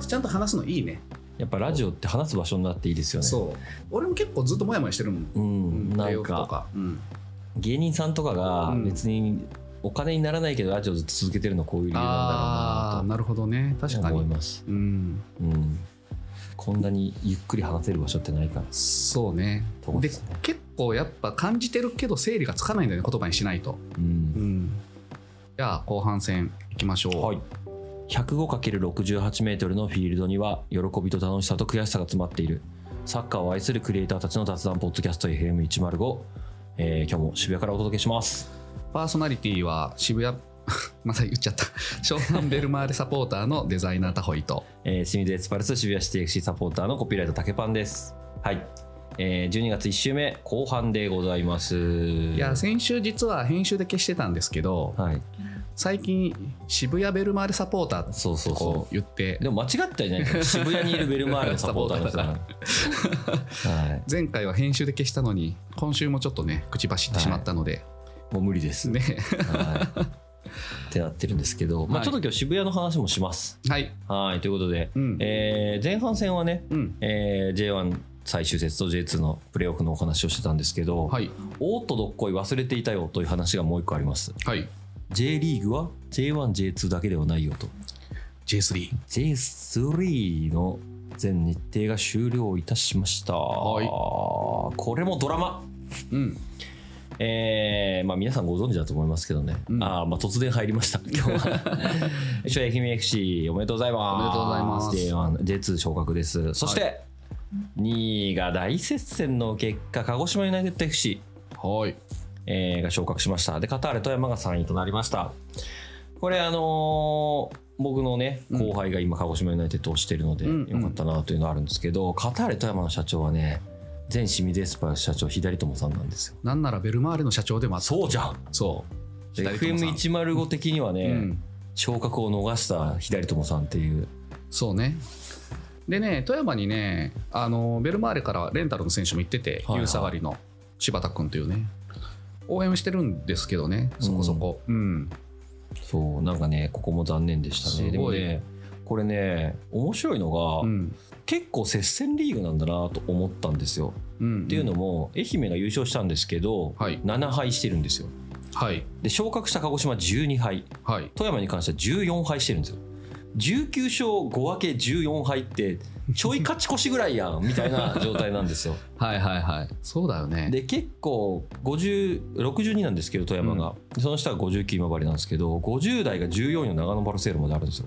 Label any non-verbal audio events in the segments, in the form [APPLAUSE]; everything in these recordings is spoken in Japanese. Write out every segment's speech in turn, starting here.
ってちゃんと話すのいいね。やっぱラジオって話す場所になっていいですよね。そう。俺も結構ずっとモヤモヤしてるもん、ううんん、なんかか、うん、芸人さんとかがうん。別にお金にならないけどラジオずっと続けてるのこういう理由なんだろうなああなるほどね。確とかに。思います、うん。うん、こんなにゆっくり話せる場所ってないから。そうね。で結構やっぱ感じてるけど整理がつかないんだよね言葉にしないと。うん。うん。じゃあ後半戦いきましょう。はい 105×68 メートルのフィールドには喜びと楽しさと悔しさが詰まっている。サッカーを愛するクリエイターたちの雑談ポッドキャスト FM105、えー今日も渋谷からお届けします。パーソナリティは渋谷。[LAUGHS] また言っちゃった。湘南ベルマーレサポーターのデザイナータホイと。えー、清水エスパルス渋谷シティ FC サポーターのコピーライター竹パンです。はい、えー、12月1週目後半でございます。いや先週実は編集で消してたんですけどはい最近渋谷ベルマーレサポーターってそうそうこそう。言って。でも間違ってはいないから渋谷にいるベルマーレのサポーターですから。[LAUGHS] はい。前回は編集で消したのに今週もちょっとね口走ってしまったので、もう無理です。ね。はい。ってなってるんですけど、まあ、はいちょっと今日渋谷の話もします。はい。はいということで、うん。えー前半戦はね、うん。えー J1 最終節と J2 のプレーオフのお話をしてたんですけど、はい。おーっとどっこい忘れていたよという話がもう一個あります。はい J リーグは J1J2 だけではないよと。J3 J3 の全日程が終了いたしました、はい。これもドラマ。うん。えーまあ、皆さんご存知だと思いますけどね、うん。あーまあ、突然入りました、[LAUGHS] 今日は。一応、愛媛 FC おめでとうございます。おめでとうございます。J1、J2 昇格です。そして、2位が大接戦の結果、鹿児島ユナイテッド FC、はいえーが昇格しました。で、カターレ富山が3位となりました。これ、あのー僕のね、後輩が今、鹿児島ユナイテッドをしてるので、うん。よかったなというのはあるんですけど、カターレ富山の社長はね、前清水エスパルス社長、左伴さんなんですよ。なんならベルマーレの社長でもあった。そうじゃん。そう。で左伴さん。FM105 的にはね、うん。昇格を逃した左伴さんっていう。そうね。でね富山にねあのベルマーレからレンタルの選手も行っててはいはい。優下りの柴田君というね応援してるんですけどねそこそこ。うん、そうなんかねここも残念でしたね。でもねこれね面白いのが、うん。結構接戦リーグなんだなと思ったんですよ、うんっていうのも愛媛が優勝したんですけど、はい。7敗してるんですよ。はい。で昇格した鹿児島12敗。はい。富山に関しては14敗してるんですよ。19勝5分け14敗ってちょい勝ち越しぐらいやんみたいな状態なんですよ。[LAUGHS] はいはいはい。そうだよね。で結構50 62なんですけど富山が、その下が59今治なんですけど50代が14位の長野バルセロナまであるんですよ。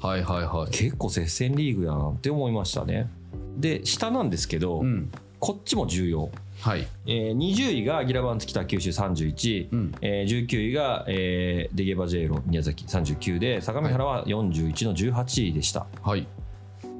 はいはいはい。結構接戦リーグやなって思いましたね。で下なんですけど、うん。こっちも重要、はい。えー20位がギラバンツ北九州31、うん。えー19位が、えーデゲバジェイロ宮崎39で相模原は41の18位でした、はい。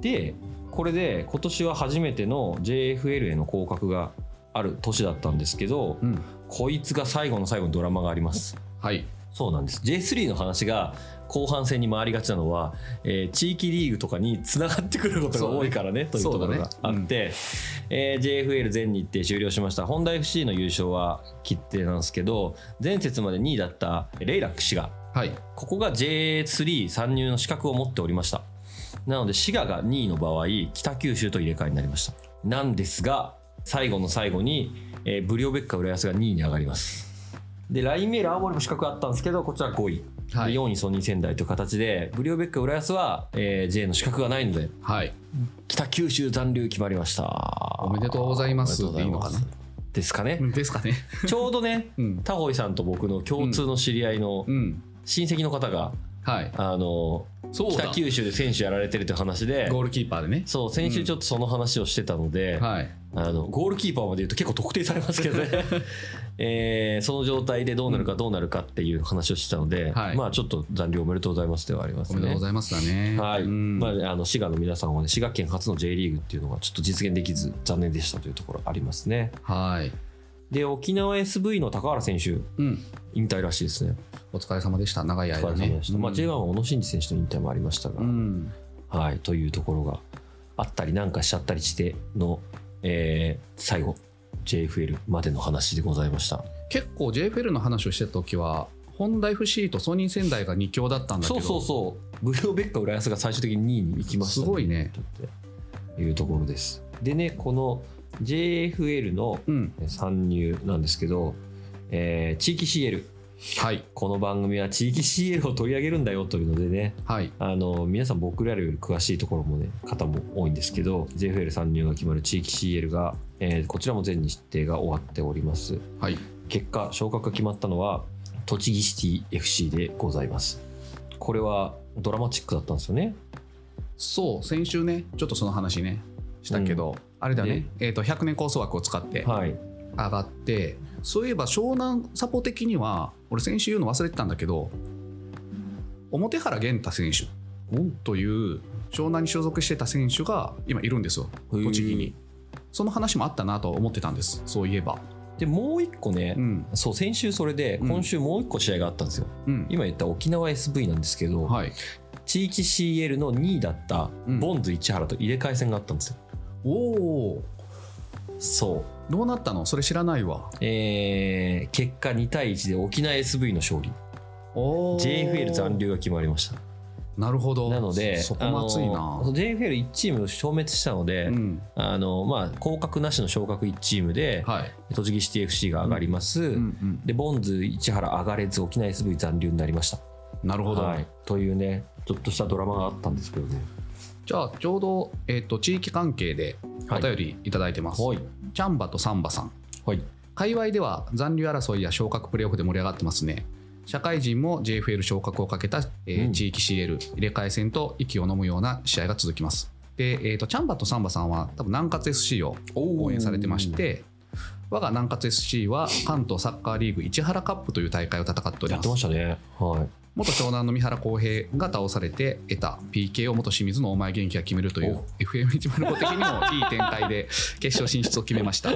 でこれで今年は初めての JFL への降格がある年だったんですけど、うん。こいつが最後の最後にドラマがあります。はい。そうなんです。J3 の話が後半戦に回りがちなのは、えー地域リーグとかにつながってくることが多いからねというところがあって、えー JFL 全日程終了しました。本田 FC の優勝は決定なんですけど前節まで2位だったレイラック氏がはい。ここが J3 参入の資格を持っておりましたなので滋賀が2位の場合北九州と入れ替えになりました。なんですが最後の最後に、えーブリオベッカ浦安が2位に上がります。でラインメール青森も資格あったんですけどこちら5位、はい。で4位ソニー仙台という形でブリオベッカ浦安は、えー J の資格がないのではい。北九州残留決まりました。おめでとうございます。でいいのですかね。ですかね。ちょうどねうん。タホイさんと僕の共通の知り合いのうん。親戚の方が、はい。あのそうだ。北九州で選手やられてるという話で。ゴールキーパーでね。そう先週ちょっとその話をしてたので、はい。あのゴールキーパーまで言うと結構特定されますけどね、[LAUGHS] えーその状態でどうなるかどうなるかっていう話をしてたので、はい。まあちょっと残留おめでとうございますではありますね。おめでとうご。ざいますだね。はい。うん。まあ、あの滋賀の皆さんはね滋賀県初の J リーグっていうのがちょっと実現できず残念でしたというところありますね。はい。で沖縄 SV の高原選手うん。引退らしいですねお疲れ様でした。長い間ね。まあ、J1 は小野伸二選手の引退もありましたが、うん。はい、というところがあったりなんかしちゃったりしての、えー最後 JFL までの話でございました。結構 JFL の話をしてた時はホンダ FC とソニー仙台が2強だったんだけどそうそうそう。ブルーベッカ浦安が最終的に2位に行きました、すごいね。というところです。でねこの JFL のうん。参入なんですけど、えー地域 CL はい。この番組は地域 CL を取り上げるんだよというのでね。はい。あの皆さん僕らより詳しいところもね方も多いんですけど JFL 参入が決まる地域 CL が、えーこちらも全日程が終わっております。はい。結果昇格が決まったのは栃木シティ FC でございます。これはドラマチックだったんですよね。そう先週ねちょっとその話ねしたけど、あれだね、えー、と100年構想枠を使ってはい。上がって、そういえば湘南サポ的には俺先週言うの忘れてたんだけど表原源太選手という湘南に所属してた選手が今いるんですよ栃木に。その話もあったなとは思ってたんですそういえば。でもう一個ね、うん。そう先週それでうん。今週もう一個試合があったんですよ、うん。今言った沖縄 SV なんですけど、はい。地域 CL の2位だったうん。ボンズ市原と入れ替え戦があったんですよ、おおそうどうなったの？それ知らないわ。えー結果2対1で沖縄 SV の勝利。おー。JFL 残留が決まりました。なるほど。なのでそこも熱いな。あの JFL1 チーム消滅したので、うん。あのまあ、降格なしの昇格1チームではい、栃木シティ FC が上がります、うんうん、でボンズ市原上がれず沖縄 SV 残留になりました。なるほど、はい、というねちょっとしたドラマがあったんですけどねじゃあちょうど、えー、と地域関係でお便りいただいてます、はい。チャンバとサンバさん。はい。界隈では残留争いや昇格プレーオフで盛り上がってますね。社会人も JFL 昇格をかけた、えーうん。地域 CL 入れ替え戦と息を飲むような試合が続きます。で、えー、とチャンバとサンバさんは多分南葛 SC を応援されてまして我が南葛 SC は関東サッカーリーグ市原カップという大会を戦っておりやってまますしたね。はい元湘南の三原康平が倒されて得た PK を元清水の大前元気が決めるというお FM105 的にもいい展開で決勝進出を決めました、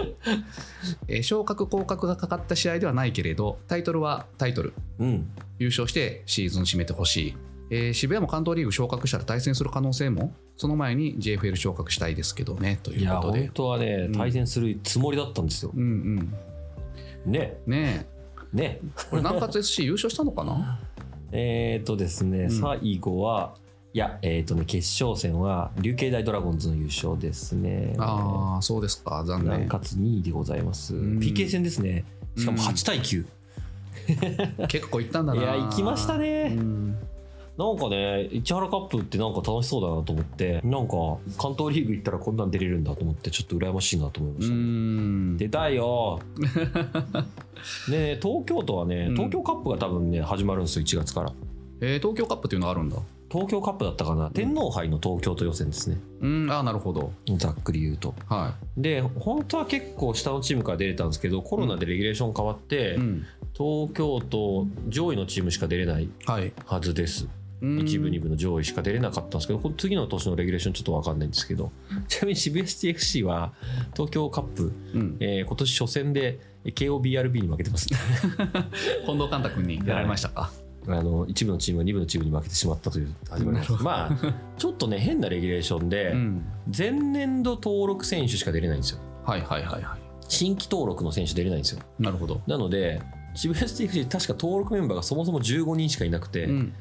[LAUGHS] えー昇格降格がかかった試合ではないけれどタイトルはタイトル。うん。優勝してシーズン締めてほしい、えー渋谷も関東リーグ昇格したら対戦する可能性もその前に JFL 昇格したいですけどねということで。本当はねうん。対戦するつもりだったんですよ、うんうん。ね。ねえ。ね。これ南葛 SC 優勝したのかな？えっ、とですね、うん。最後はいやえっ、とね決勝戦は琉球大ドラゴンズの優勝ですね。ああそうですか。残念。南葛2位でございます、うん。PK 戦ですね。しかもうん。8対9、[LAUGHS] 結構いったんだな。いや行きましたね。うんなんかね市原カップってなんか楽しそうだなと思ってなんか関東リーグ行ったらこんなん出れるんだと思ってちょっと羨ましいなと思いまうした、ん。出たいよね東京都はねうん。東京カップが多分ね始まるんですよ1月から。えー東京カップっていうのがあるんだ。東京カップだったかな、天皇杯の東京都予選ですね。うんああなるほど。ざっくり言うと。はで本当は結構下のチームから出れたんですけどコロナでレギュレーション変わって、い、うん、東京都上位のチームしか出れないはい。はずです。うん一部二部の上位しか出れなかったんですけどこの次の年のレギュレーションちょっと分かんないんですけどちなみに渋谷シティ FC は東京カップ、うん、えー今年初戦で KOBRB に負けてます。近藤寛太君にやられましたか、あの一部のチームが二部のチームに負けてしまったという始まりです。まあちょっとね変なレギュレーションで、うん、前年度登録選手しか出れないんですよ。はいはいはいはい。新規登録の選手出れないんですよ。なるほど、なので渋谷シティ FC 確か登録メンバーがそもそも15人しかいなくて、うん、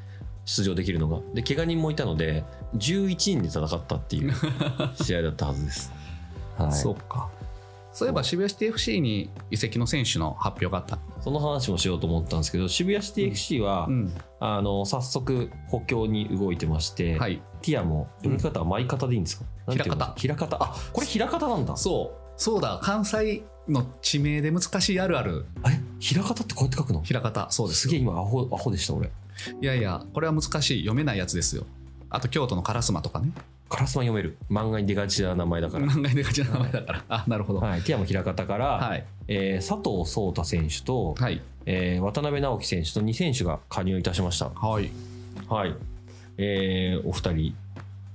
出場できるのが。で怪我人もいたので11人で戦ったっていう [LAUGHS] 試合だったはずです、はい、そそうか。そういえば渋谷シティ FC に移籍の選手の発表があった、の話もしようと思ったんですけど渋谷シティ FC は、うん、あの早速補強に動いてまして、はい。ティアも読み方は舞方でいいんですか、平方。平方。あこれ平方なんだ。そう。そうだ。関西の地名で難しいあるある。え？平方ってこうやって書くの？平方。そうですすげえ今アホアホでした俺いやいやこれは難しい。読めないやつですよ。あと京都の烏丸とかね。カラスマ読める。漫画に出がちな名前だから、漫画に出がちな名前だから。あなるほど。はい、ティアも平方から、はい。えー佐藤壮太選手と、はい。えー渡辺直樹選手と2選手が加入いたしました。はい。はい。えーお二人、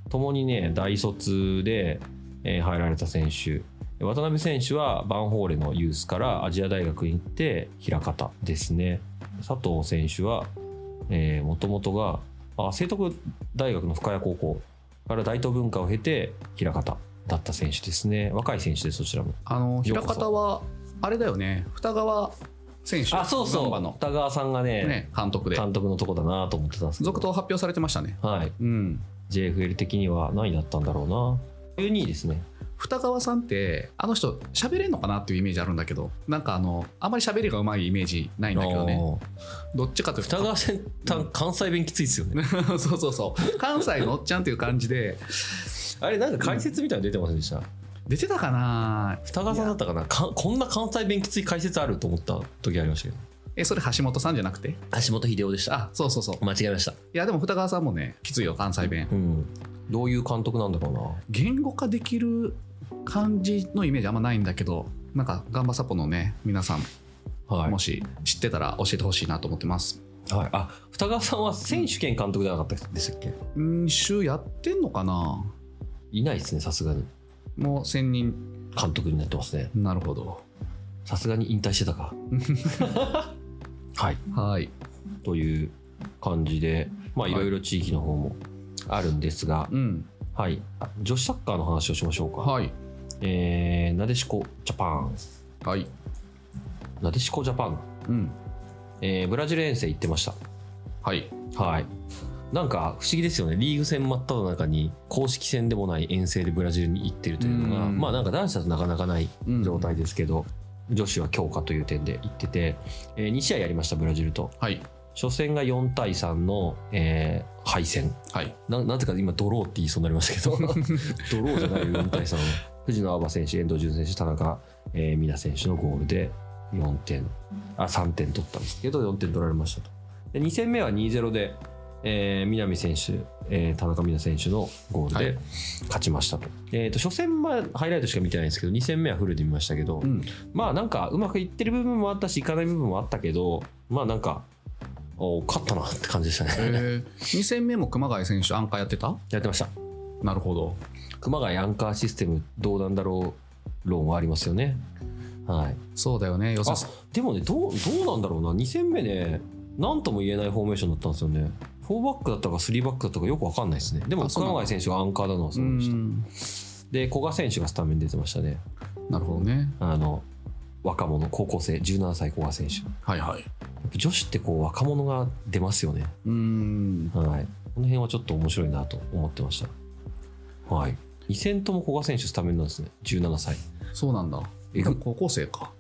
ともにね、大卒で、えー入られた選手。渡辺選手はバンホーレのユースからアジア大学に行って、平方ですね。佐藤選手は、もともとが、あ聖徳大学の深谷高校から大東文化を経て、平方だった選手ですね。若い選手です、そちらも。あの平ようこそ。方はあれだよね。二川選手。あそうそう。二川さんがねね、監督で。監督のとこだなと思ってたんですけど。続投発表されてましたね。はい。うん。JFL 的には何位だったんだろうな。12位ですね二川さんってあの人喋れんのかなっていうイメージあるんだけどなんかあのあまり喋りがうまいイメージないんだけどね。どっちかというと。二川先端関西弁きついですよね。[LAUGHS] そうそうそう。関西のおっちゃんっていう感じで。あれなんか解説みたいなの出てませんでした？出てたかな？二川さんだったかな？かこんな関西弁きつい解説あると思った時ありましたけど。えそれ橋本さんじゃなくて？橋本秀夫でした。あそうそうそう。間違えました。いやでも二川さんもねきついよ関西弁。うん。どういう監督なんだろうな。言語化できる感じのイメージあんまないんだけどなんかガンバサポのね皆さんはい。もし知ってたら教えてほしいなと思ってます。はい、あ二川さんは選手兼監督ではなかったでしたっけ？うん週やってんのかな？いないですねさすがに。もう専任監督になってますね。なるほど。さすがに引退してたか。[LAUGHS] はい。はい。という感じでまあい。ろいろ地域の方もあるんですが。うん。はい、あ女子サッカーの話をしましょうか、はいえーなでしこジャパンはい。なでしこジャパン、うん。えーブラジル遠征行ってました。はい。はい。なんか不思議ですよね。リーグ戦真っ只中に公式戦でもない遠征でブラジルに行ってるというのがうん。まあなんか男子だとなかなかないうん。状態ですけど、女子は強化という点で行ってて、え2試合やりましたブラジルと。はい。初戦が4対3の、えー敗戦。はい。ななぜか今ドローって言いそうになりましたけど。[LAUGHS] ドローじゃないよ4対3藤野あば選手遠藤純選手田中えー美奈選手のゴールで4点あ3点取ったんですけど4点取られましたと。で2戦目は2-0で、えー南選手、えー田中美奈選手のゴールではい。勝ちましたと,、えーと初戦はハイライトしか見てないんですけど2戦目はフルで見ましたけど、うん。まあなんかうまくいってる部分もあったしいかない部分もあったけどまあなんかお勝ったなって感じでしたね、えー、2戦目も熊谷選手アンカーやってた？やってました。なるほど熊谷アンカーシステムどうなんだろう論はありますよね。はい。そうだよね。あでもねどうどうなんだろうな。2戦目ね何とも言えないフォーメーションだったんですよね。4バックだったか3バックだったかよく分かんないですね。でも熊谷選手がアンカーだのはそううでした。ん。で古賀選手がスタメン出てましたね。なるほどね。あの若者高校生17歳古賀選手。はいはい。女子ってこう若者が出ますよね。うん。はい。この辺はちょっと面白いなと思ってました。はい2戦とも古賀選手スタメンなんですね。17歳そうなんだ。えぐ。高校生か。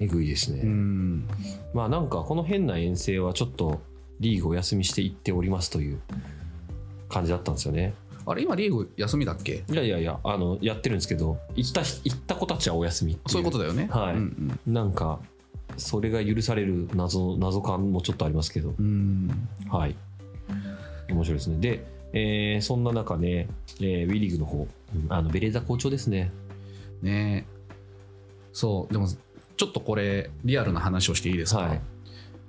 えぐいですね、うん。まあなんかこの変な遠征はちょっとリーグお休みしていっておりますという感じだったんですよね。あれ今リーグ休みだっけ？いやいやいやあのやってるんですけど行った行った子たちはお休みってそういうことだよね。はい。うんなんかそれが許される謎謎感もちょっとありますけど。うんうん。はい。面白いですね。で、えーそんな中ね、えーウィリーグの方あのベレーザ好調ですね。ねえ。そうでもちょっとこれリアルな話をしていいですか、はい。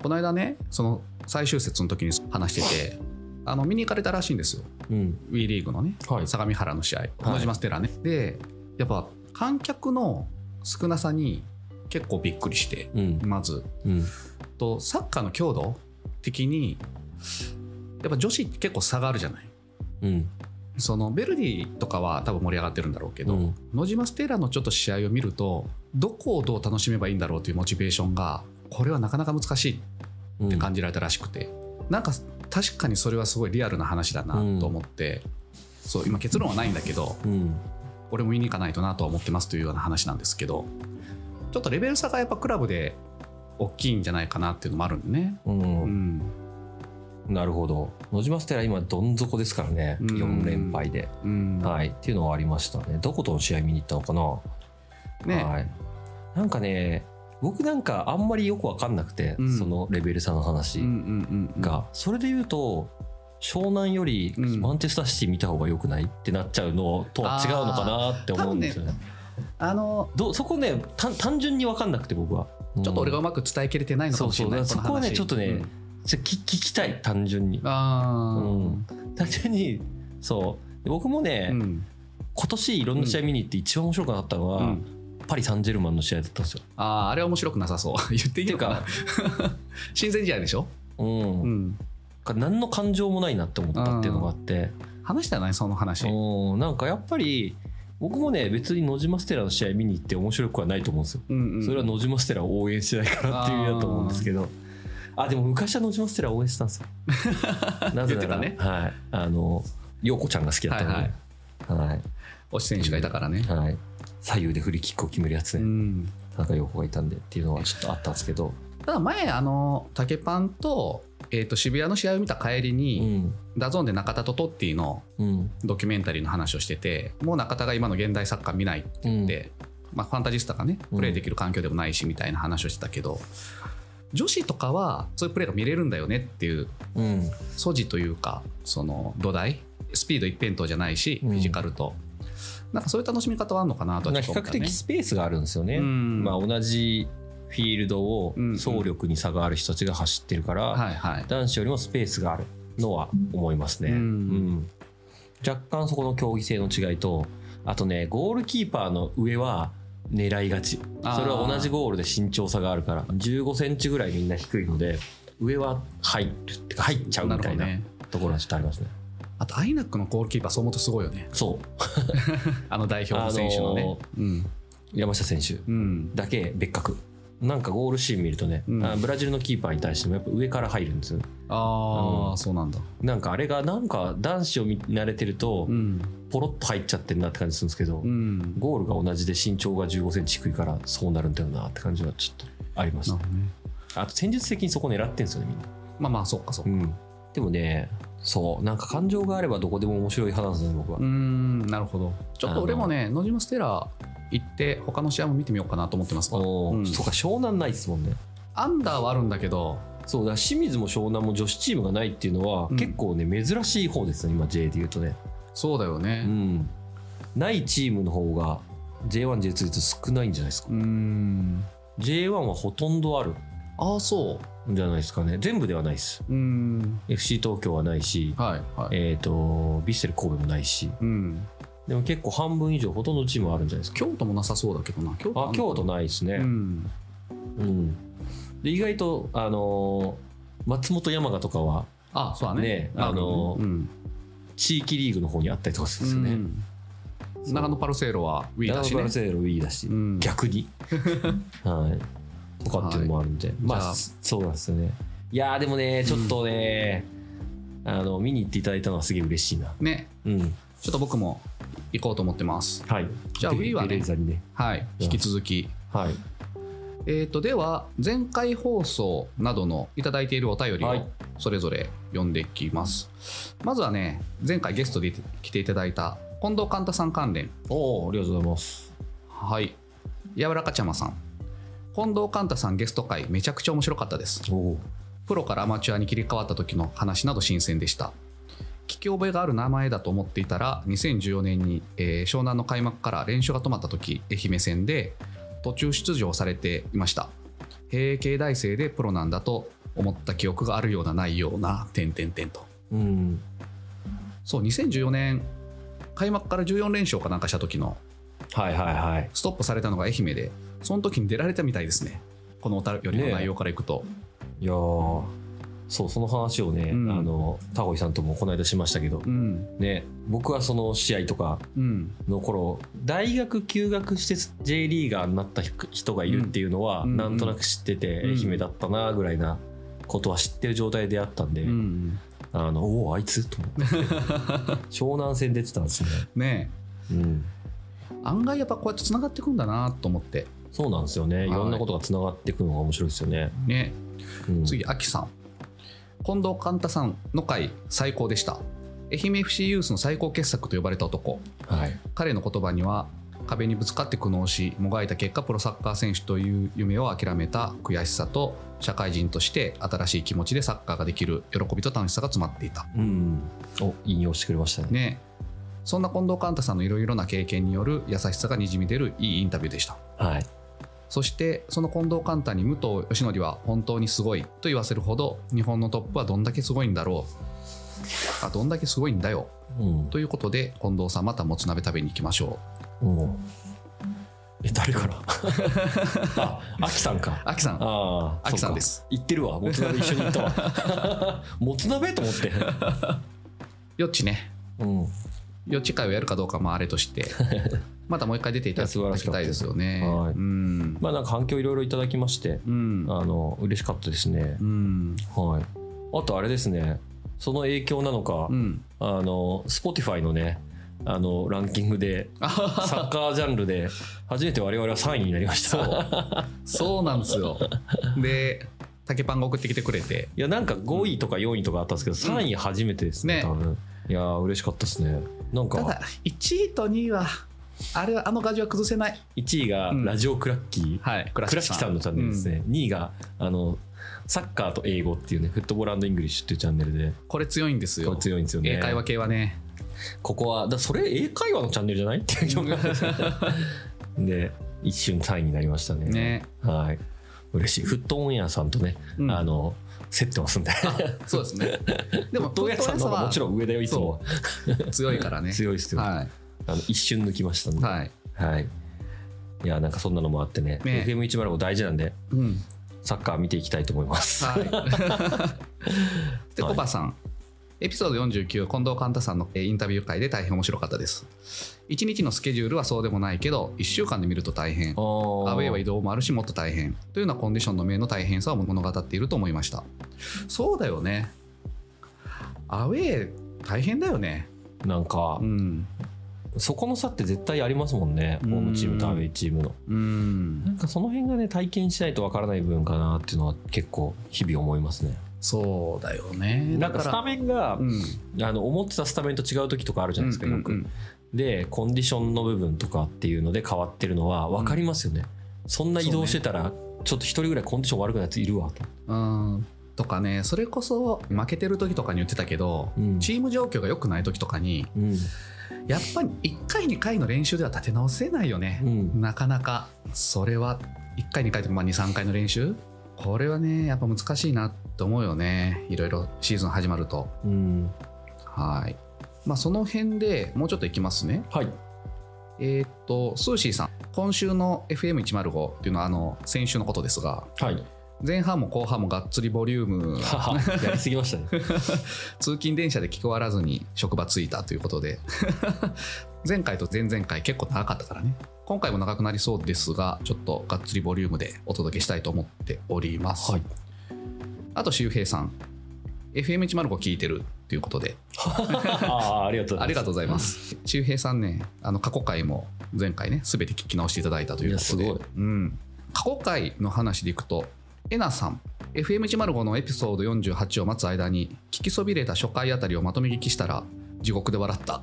この間ねその最終節の時に話しててあの見に行かれたらしいんですよ。うん、WE リーグのね、はい。相模原の試合。はい。野島ステラね、でやっぱ観客の少なさに結構びっくりしてうん。まず。うん。とサッカーの強度的にやっぱ女子って結構差があるじゃないうん。そのベルディとかは多分盛り上がってるんだろうけど、うん。野島ステラのちょっと試合を見るとどこをどう楽しめばいいんだろうというモチベーションがこれはなかなか難しいって感じられたらしくて、なんか確かにそれはすごいリアルな話だなと思って、そう今結論はないんだけどうん。俺も見に行かないとなとは思ってますというような話なんですけどちょっとレベル差がやっぱクラブで大きいんじゃないかなっていうのもあるんでね。うん。うんなるほど。野島ステラ今どん底ですからね。うん。4連敗で、うん。はい。っていうのはありましたね。どことの試合見に行ったのかな。ね。はい、なんかね僕なんかあんまりよく分かんなくて、うん。そのレベル差の話うんうんうんうん。が、それで言うと湘南よりうん。マンチェスターシティ見た方が良くない？ってなっちゃうのとは違うのかなって思うんですよね。あのどうそこね単単純に分かんなくて僕は。ちょっと俺がううまく伝えきれてないのかもしれないそうそう。そこはねちょっとねうんちょ聞聞きたい単純に。あー。うん。単純にそう。で僕もね、うん。今年いろんな試合見に行って一番面白くなったのは、うん。パリ・サンジェルマンの試合だったんですよ。あーあれは面白くなさそう。[LAUGHS] 言っていいのかな？[LAUGHS] 親善試合でしょ、うん。うん、何の感情もないなって思ったっていうのがあって、話したよねその話。うん。なんかやっぱり僕もね別に野島ステラの試合見に行って面白くはないと思うんですよ、うんうん。それは野島ステラを応援してないからっていう意味だと思うんですけどあでも昔は野島ステラを応援してたんですよ。[LAUGHS] なぜなら、言ってはい。あの陽子ちゃんが好きだったので、はい推し選手がいたからね。はい。左右でフリーキックを決めるやつね、うん。田中陽子がいたんでっていうのはちょっとあったんですけど、ただ前あの竹パンと,、えー、と渋谷の試合を見た帰りうに、ん。 DAZN で中田とトッティのうん。ドキュメンタリーの話をしててもう中田が今の現代サッカー見ないって言って、まあ、ファンタジスタがねプレーできる環境でもないしみたいな話をしてたけど、女子とかはそういうプレーが見れるんだよねっていううん。素地というかその土台スピード一辺倒じゃないし、うん。フィジカルと。なんかそういう楽しみ方はあるのかなとはまあ比較的スペースがあるんですよね、うん。まあ、同じフィールドをうん。走力に差がある人たちが走ってるから、男子よりもスペースがあるのは思いますね、うん。うん。若干そこの競技性の違いとあとねゴールキーパーの上は狙いがち。それは同じゴールで身長差があるから。1 5センチぐらいみんな低いので上は入るってか入っちゃうみたいなところはちょっとありますね。あとアイナックのゴールキーパーそう思うとすごいよね。そう。[LAUGHS] あの代表の選手のね、あのうん。山下選手うん。だけ別格なんかゴールシーン見るとね、うん。あブラジルのキーパーに対してもやっぱ上から入るんですよ。ああ、うんそうなんだ。なんかあれがなんか男子を見慣れてるとうん。ポロッと入っちゃってるなって感じするんですけど、うん。ゴールが同じで身長が1 5センチ低いからそうなるんだよなって感じはちょっとありましたなるほどね。あと戦術的にそこ狙ってんですよねみんな。まあまあそうかそうか。うん。でもねそうなんか感情があればどこでも面白い派なんですね僕は。うーんなるほど。ちょっと俺もね野島ステラ行って他の試合も見てみようかなと思ってますわおー。うん。そうか湘南ないですもんね。アンダーはあるんだけど。そうだ清水も湘南も女子チームがないっていうのは、うん。結構ね珍しい方ですね今 J で言うとね。そうだようねん。ないチームの方が J1J2 で少ないんじゃないですか。うーん。J1 はほとんどある。ああそう。じゃないですかね。全部ではないです。うーん。FC 東京はないしはいはい。えっ、とヴィッセル神戸もないし。うんでも結構半分以上ほとんどのチームはあるんじゃないですか。京都もなさそうだけどな。京都あ京都ないですね。うん。うん、で意外とあのー松本山雅とかはあそうだね。ねあのうん。地域リーグの方にあったりとかするんですよね、うん。長野パルセイロはウィーだしね。ラバルセール Wii だし、うん。逆に。[LAUGHS] はい。とかっていうのもあるんで、まあじゃあそうなんですよね。いやーでもねちょっとね、あの見に行っていただいたのはすげえ嬉しいな。ね。うん。ちょっと僕も行こうと思ってます。はい。じゃあベ Wii はねね。はい引き続き。はい。えー、とでは前回放送などのいただいているお便りをはい。それぞれ読んでいきます、まずはね前回ゲストで来ていただいた近藤寛太さん関連。おおありがとうございます。はい。柔らかちゃまさん。近藤寛太さんゲスト会めちゃくちゃ面白かったです。おおプロからアマチュアに切り替わった時の話など新鮮でした聞き覚えがある名前だと思っていたら2014年に、えー湘南の開幕から練習が止まった時愛媛戦で途中出場されていました。平経大生でプロなんだと思った記憶があるようなないような点々点と。うん。そう2014年開幕から14連勝かなんかした時のはいはいはい。ストップされたのが愛媛でその時に出られたみたいですね。このお便りの内容からいくと、いやーそうその話をね、うん。あのタホイさんともこの間しましたけど、うん。ね僕はその試合とかうん。の頃大学休学して J リーガーになった人がいるっていうのはうん。なんとなく知っててうん。愛媛だったなぐらいなことは知ってる状態であったんで、うん。あのおおあいつと思って。[LAUGHS] 湘南戦出てたんですね、ね。うん、え案外やっぱこうやってつながってくんだなと思って。そうなんですよね。いろんなことがつながっていくのが面白いですよね、ね。うん、次アキさん近藤寛太さんの回最高でした。愛媛 FC ユースの最高傑作と呼ばれた男。はい。彼の言葉には壁にぶつかって苦悩しもがいた結果プロサッカー選手という夢を諦めた悔しさと社会人として新しい気持ちでサッカーができる喜びと楽しさが詰まっていた。うん、お引用してくれましたね。ね。そんな近藤寛太さんのいろいろな経験による優しさがにじみ出るいいインタビューでした。はいそしてその近藤寛太に武藤義則は本当にすごいと言わせるほど日本のトップはどんだけすごいんだろう。あどんだけすごいんだよ。うん。ということで近藤さんまたもつ鍋食べに行きましょう。んえ誰から？[LAUGHS] あアキさんか。うアキさん。ああアキさんです。行ってるわ。もつ鍋一緒に行ったわ。[LAUGHS] もつ鍋？と思って。[LAUGHS] よっちね。うん予知会をやるかどうかもあれとして [LAUGHS] またもう一回出ていただきたいですよね。はい。うん。まあなんか反響いろいろいただきましてうん。あの嬉しかったですね。うん。はい。あとあれですね。その影響なのか、うん。あの Spotify のねあのランキングで [LAUGHS] サッカージャンルで初めて我々は3位になりました。そう。なんですよ。で竹パンが送ってきてくれて。いやなんか5位とか4位とかあったんですけど、3位初めてですねね。多分いやー嬉しかったですね。なんかただ1位と2位はあれはあのガジは崩せない。1位がうんラジオクラッキー、はい、倉敷さんのチャンネルですね、2位があのサッカーと英語っていうねフットボールイングリッシュっていうチャンネルで。これ強いんですよ。これ。強いんですよね。英会話系はね。ここはだそれ英会話のチャンネルじゃないっていう状況 [LAUGHS] でで一瞬3位になりましたね。ね。はい。嬉しい。フットオンエアさんとね、うん。あの競ってますんでそうですね。[LAUGHS] でもフットオンエアさんの方がもちろん上だよいつも強いからね。強いですよ、はあの一瞬抜きましたんい。ではい。はい。いや、なんかそんなのもあってね、ね FM105 大事なんで、うん。サッカー見ていきたいと思います。はい。[LAUGHS] [LAUGHS] で、コバさん。エピソード49、近藤寛太さんのえーインタビュー会で大変面白かったです。1日のスケジュールはそうでもないけど、1週間で見ると大変。アウェーは移動もあるし、もっと大変。というようなコンディションの面の大変さを物語っていると思いました。そうだよね。アウェー大変だよね。なんかう、ん。そこの差って絶対ありますもんね、うんホームチームとアウェイチームの。うんな。んかその辺がね、体験しないとわからない部分かなっていうのは結構日々思いますね。そうだよね。なんかスタメンが、うん。あの思ってたスタメンと違う時とかあるじゃないですか、よく。うんうんうんで、コンディションの部分とかっていうので変わってるのは分かりますよね。そんな移動してたら、ちょっと一人ぐらいコンディション悪くなるやついるわと。うんとかねそれこそ負けてる時とかに言ってたけど、うんチーム状況が良くない時とかにうん。やっぱり1回2回の練習では立て直せないよね、うん。なかなかそれは1回2回とかまあ23回の練習これはねやっぱ難しいなって思うよねいろいろシーズン始まるとうん。はいまあその辺でもうちょっといきますねはい。えーっとスーシーさん今週の FM105 っていうのはあの先週のことですがはい。前半も後半もがっつりボリューム。[LAUGHS] やりすぎましたね。[LAUGHS] 通勤電車で聞き終わらずに職場着いたということで。[LAUGHS] 前回と前々回結構長かったからね。今回も長くなりそうですがちょっとがっつりボリュームでお届けしたいと思っております、はい。あと周平さん。FM105 聞いてるということで。ああ、ありがとうございます。ありがとうございます。周平さんねあの過去回も前回ね全て聞き直していただいたということで。いやすごい。うん、過去回の話でいくとえなさん。FM105 のエピソード48を待つ間に聞きそびれた初回あたりをまとめ聞きしたら地獄で笑った。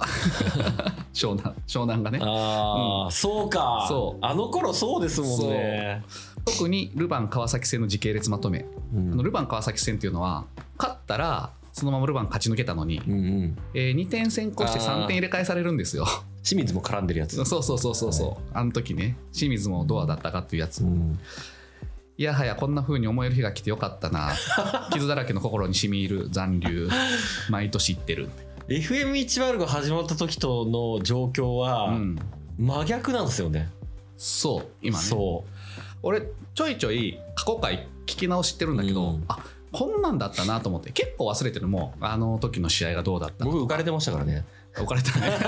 [LAUGHS] 湘南湘南がね。ああ、そうか。そう。あの頃そうですもんね。特にルヴァン川崎戦の時系列まとめ、うん。あのルヴァン川崎戦っていうのは勝ったらそのままルヴァン勝ち抜けたのに、うんうん。え2点先行して3点入れ替えされるんですよ。清水も絡んでるやつ。そうそうそうそうそう、あの時ね清水もドアだったかっていうやつ、うん。いやはやこんな風に思える日が来てよかったな。[LAUGHS] 傷だらけの心に染み入る残留。毎年言ってる、FM105 が始まった時との状況はうん、真逆なんですよね。そう今ね。そ俺ちょいちょい過去回聞き直してるんだけど、うん。あこんなんだったなと思って結構忘れてる。もうあの時の試合がどうだったう。僕浮かれてましたからね。置かれたね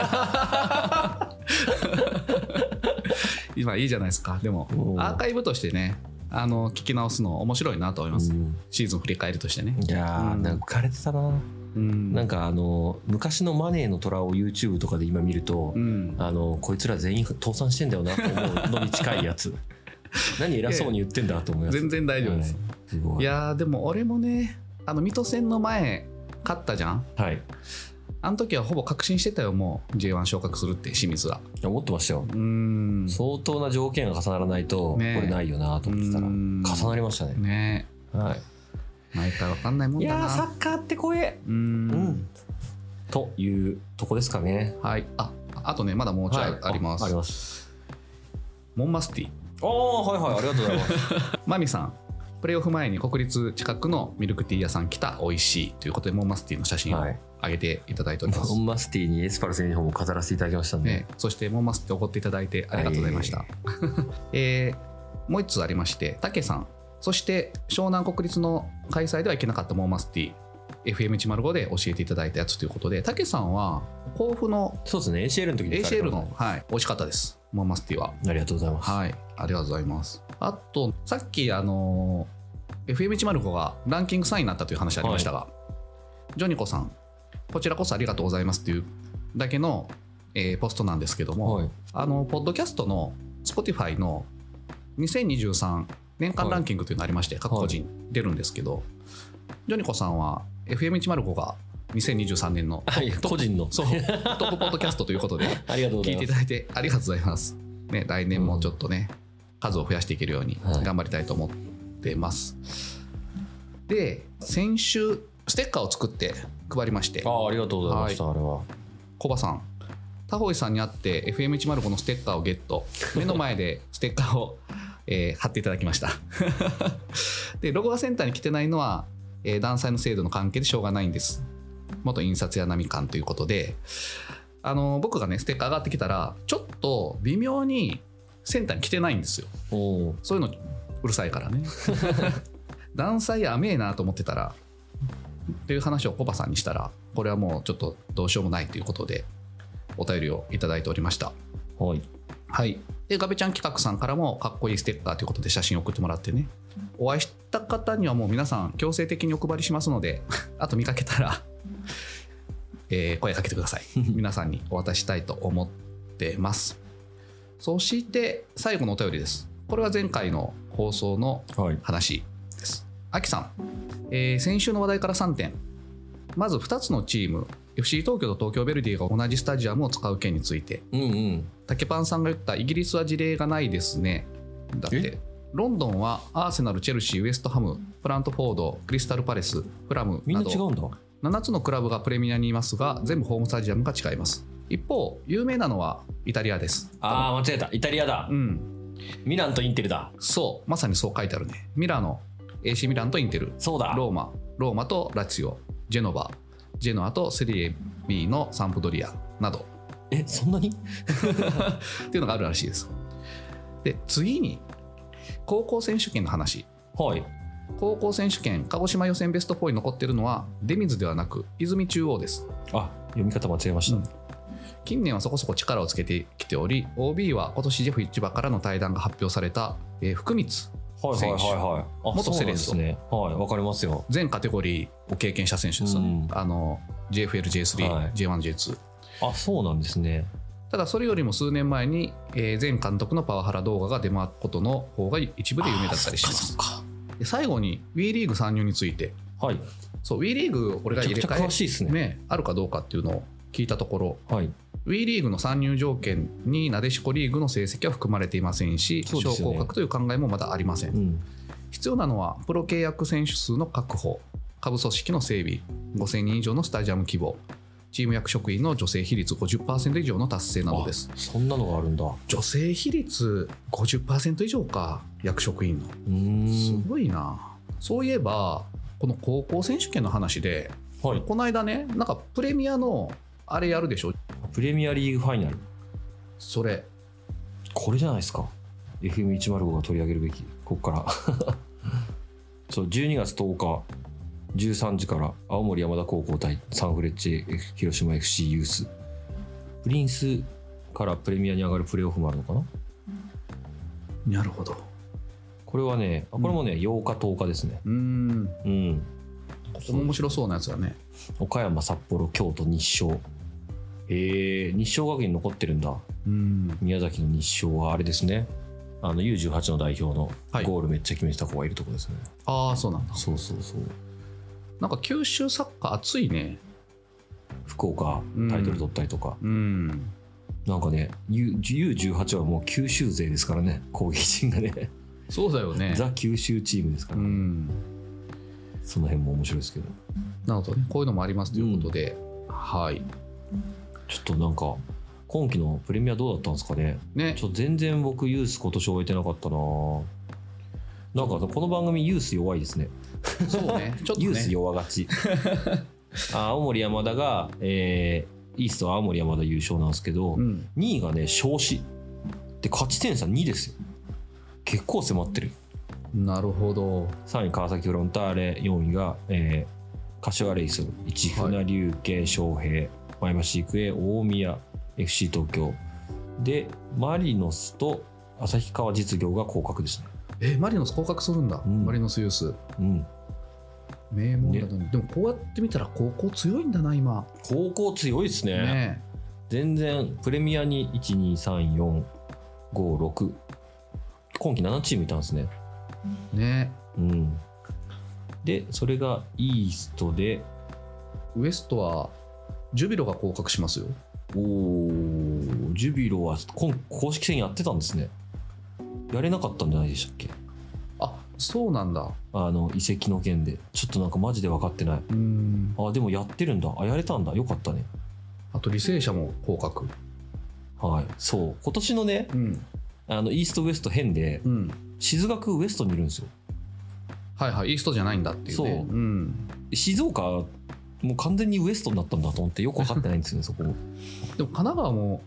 [LAUGHS] 今いいじゃないですか。でもうん。アーカイブとしてねあの聞き直すの面白いなと思います、うん。シーズン振り返りとしてね。いやー、うん。なんか浮かれてたな。うん。なんかあの昔のマネーの虎を YouTube とかで今見ると、うん。あのこいつら全員倒産してんだよなと思うのに近いやつ。[LAUGHS] 何偉そうに言ってんだと思います全然大丈夫です、はい。い。いやーでも俺もねあの水戸戦の前勝ったじゃん。はいあの時はほぼ確信してたよもう J1 昇格するって清水は思ってましたよ。うーん。相当な条件が重ならないとこねれないよなと思ってたらうん。重なりましたね。ね。はい。毎回わかんないもんいやだなーサッカーって怖え。うーん。うん。というとこですかね。はい。ああとねまだもうちょいはい。あります、あります。モンマスティ。ああはいはい。ありがとうございます。[LAUGHS] マミさんプレーオフ前に国立近くのミルクティー屋さん来た美味しいということでモンマスティーの写真をはい。上げていただいております、モンマスティにエスパルスのユニフォームを飾らせていただきましたんで、ね、そしてモンマスティーおごっていただいてありがとうございました、[LAUGHS] えーもう一つありましてタケさんそして湘南国立の開催では行けなかったモンマスティ FM105 で教えていただいたやつということで、たけさんは甲府のそうですね ACL の時に ACL の、はい、美味しかったです。モンマスティは。ありがとうございます、はい、ありがとうございます。あと、さっき、あのー FM105 がランキング3位になったという話ありましたが、ジョニコさん、こちらこそありがとうございますというだけの、えーポストなんですけども、はい。あの、ポッドキャストの Spotify の2023年間ランキングというのがありまして、各個人出るんですけど、ジョニコさんは FM105 が2023年のはい個人の。そうトップポッドキャストということで、[LAUGHS] ありがとうござ聞いていいますただいてありがとうございます。ね、来年もちょっとね、数を増やしていけるようにはい頑張りたいと思ってます。で、先週、ステッカーを作って配りまして、ああありがとうございました、あれはコバさん、タホイさんに会って FM105 のステッカーをゲット、目の前でステッカーを、えー貼っていただきました。[LAUGHS] で、ロゴがセンターに来てないのは、えー断裁の制度の関係でしょうがないんです。元印刷や波館ということで、あの僕がね、ステッカー上がってきたら、ちょっと微妙にセンターに来てないんですよ。そういうのうるさいからね。断裁甘えなと思ってたら、っていう話をコバさんにしたら、これはもうちょっとどうしようもないということで、お便りをいただいておりました。はいはい。で、ガベちゃん企画さんからもかっこいいステッカーということで写真を送ってもらってね。お会いした方にはもう皆さん強制的にお配りしますので、[LAUGHS] あと見かけたら、えー声かけてください。皆さんにお渡ししたいと思ってます。そして最後のお便りです。これは前回の放送のはい話です。アキさん、えー先週の話題から3点。まず2つのチーム、FC 東京と東京ヴェルディが同じスタジアムを使う件について、うんうん竹パンさんが言ったイギリスは事例がないですね。だって、ロンドンはアーセナル、チェルシー、ウエストハム、プラントフォード、クリスタルパレス、フラムなどな違うんだ7つのクラブがプレミアにいますが、全部ホームスタジアムが違います。一方、有名なのはイタリアです。ああ間違えた。イタリアだ。うん、ミランとインテルだ。そう、まさにそう書いてあるね。ミラノ、AC ミランとインテル、そうだ。ローマ、ローマとラツィオ、ジェノバ、ジェノアとセリエ B のサンプドリア。など。えそんなに？[LAUGHS] っていうのがあるらしいです。で、次に、高校選手権の話。はい。高校選手権、鹿児島予選ベスト4に残っているのは、出水ではなく、泉中央です。あ読み方間違えました、うん近年はそこそこ力をつけてきており、OB は今年ジェフ市場からの対談が発表された、えー福光、はいはいはいはい。あ元セレッソすね。はいわかりますよ。全カテゴリーを経験した選手です。うん。あの JFL、J3、はい。J1、J2。あそうなんですね。ただそれよりも数年前に、えー前監督のパワハラ動画が出回ったことの方が一部で有名だったりします。かで最後に WE リーグ参入について。はい。そう WE リーグ俺が入れ替えね、あるかどうかっていうのを聞いたところ。はい WE リーグの参入条件になでしこリーグの成績は含まれていませんしね。降格という考えもまだありません、うん。必要なのはプロ契約選手数の確保下部組織の整備5000人以上のスタジアム規模チーム役職員の女性比率50%以上の達成などです。あそんなのがあるんだ。う女性比率50%以上か役職員の。すごいな。そういえばこの高校選手権の話ではい。この間ねなんかプレミアのあれやるでしょ？プレミアリーグファイナル？それ。これじゃないですか。FM105 が取り上げるべき。ここから。[LAUGHS] そう12月10日13時から青森山田高校対サンフレッチェ広島 FC ユース。プリンスからプレミアに上がるプレーオフもあるのかな？なるほど。これはねあこれもね、8日10日ですね。うーん。うん。ここも面白そうなやつだね。岡山札幌京都日照えー、日照学院残ってるんだ。うん。宮崎の日照はあれですね。あの U18 の代表のはい。ゴールめっちゃ決めてた子がいるとこですね、ああそうなんだ。そうそうそう。なんか九州サッカー熱いね。福岡タイトル取ったりとか、うん。なんかね U- U18 はもう九州勢ですからね。攻撃陣がね。そうだよね。ザ九州チームですかうら、ん。その辺も面白いですけど。なるほどね。こういうのもありますということで、はいちょっとなんか今期のプレミアどうだったんですかね。ね。ちょっと全然僕ユース今年終えてなかったな。なんかこの番組ユース弱いですね。そうね。[LAUGHS] ちょっとね。ユース弱がち。あ青森山田が、えーイーストは青森山田優勝なんですけど、うん。2位がね昇子。で勝ち点差2ですよ。結構迫ってる。なるほど。3位川崎フロンターレ4位が、えー柏レイソル。市船竜慶昌平前橋育英大宮 FC 東京。でマリノスと旭川実業が降格ですね。えマリノス降格するんだ、うん。マリノスユース。うん。名門だのに、でもこうやって見たら高校強いんだな今。高校強いですね。ね全然プレミアに12345今季7チームいたんですね。ね。うん。でそれがイーストで。ウエストはジュビロが降格しますよ。おージュビロは今公式戦やってたんですね。やれなかったんじゃないでしたっけ？あそうなんだ。あの移籍の件で。ちょっとなんかマジで分かってない。うん。あでもやってるんだ。あやれたんだ。よかったね。あと履正社も降格。はい。そう。今年のねうん。あのイーストウエスト編でうん。静学ウエストにいるんですよ。はいはい。イーストじゃないんだっていうね。そうん。静岡もう完全にウエストになったんだと思ってよく分かってないんですよね [LAUGHS] そこ。でも神奈川も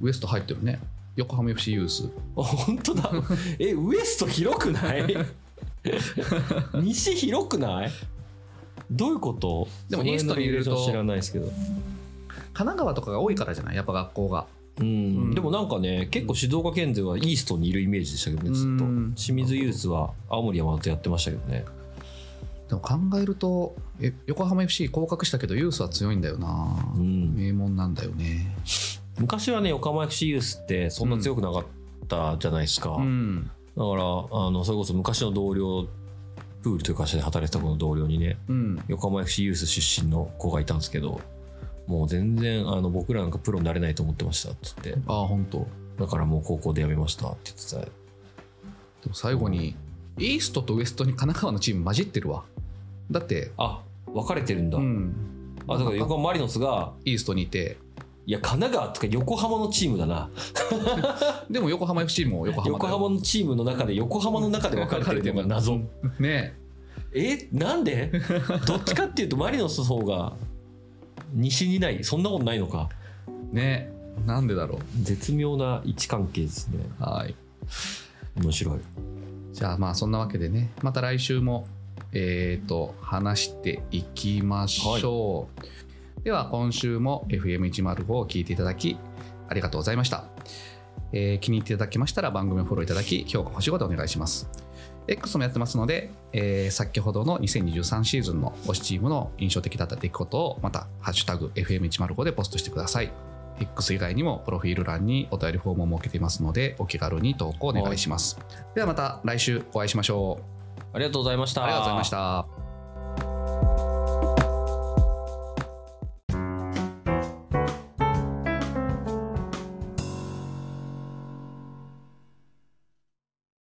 ウエスト入ってるね。横浜 FC ユース。あ本当だ。[LAUGHS] えウエスト広くない？[LAUGHS] 西広くない？どういうこと？でもイーストに入れると。知らないですけど。神奈川とかが多いからじゃない？やっぱ学校が。うん、うん。でもなんかね結構静岡県勢はイーストにいるイメージでしたけどねずっと。うん。清水ユースは青森山とやってましたけどねでも考えるとえ横浜 FC 降格したけどユースは強いんだよな。うん。名門なんだよね。昔はね横浜 FC ユースってそんな強くなかったじゃないですか、うん。だからあのそれこそ昔の同僚プールという会社で働いてた子の同僚にねうん。横浜 FC ユース出身の子がいたんですけどもう全然あの僕らなんかプロになれないと思ってましたっつって。ああ本当。だからもう高校で辞めましたって言ってた。でも最後にイーストとウエストに神奈川のチーム混じってるわ。だってあ分かれてるんだ、うん。あだから横浜マリノスがイーストにいて。いや神奈川とか横浜のチームだな。[LAUGHS] でも横浜 FC も横浜横浜のチームの中で横浜の中で分かれてるのが謎。ね。えなんで？[LAUGHS] どっちかっていうとマリノスの方が西にないそんなことないのか。ね。なんでだろ絶妙な位置関係ですね。うはい。面白いじゃあまあそんなわけでねまた来週もえっ、と話していきましょう、では今週も FM105 を聞いていただきありがとうございました、えー気に入っていただけましたら番組をフォローいただき評価星5でお願いします。X もやってますので、えー先ほどの2023シーズンの推しチームの印象的だった出来事をまた「ハッシュタグ #FM105」でポストしてください X 以外にもプロフィール欄にお便りフォームを設けていますのでお気軽に投稿お願いします、ではまた来週お会いしましょう。ありがとうございました。ありがとうございました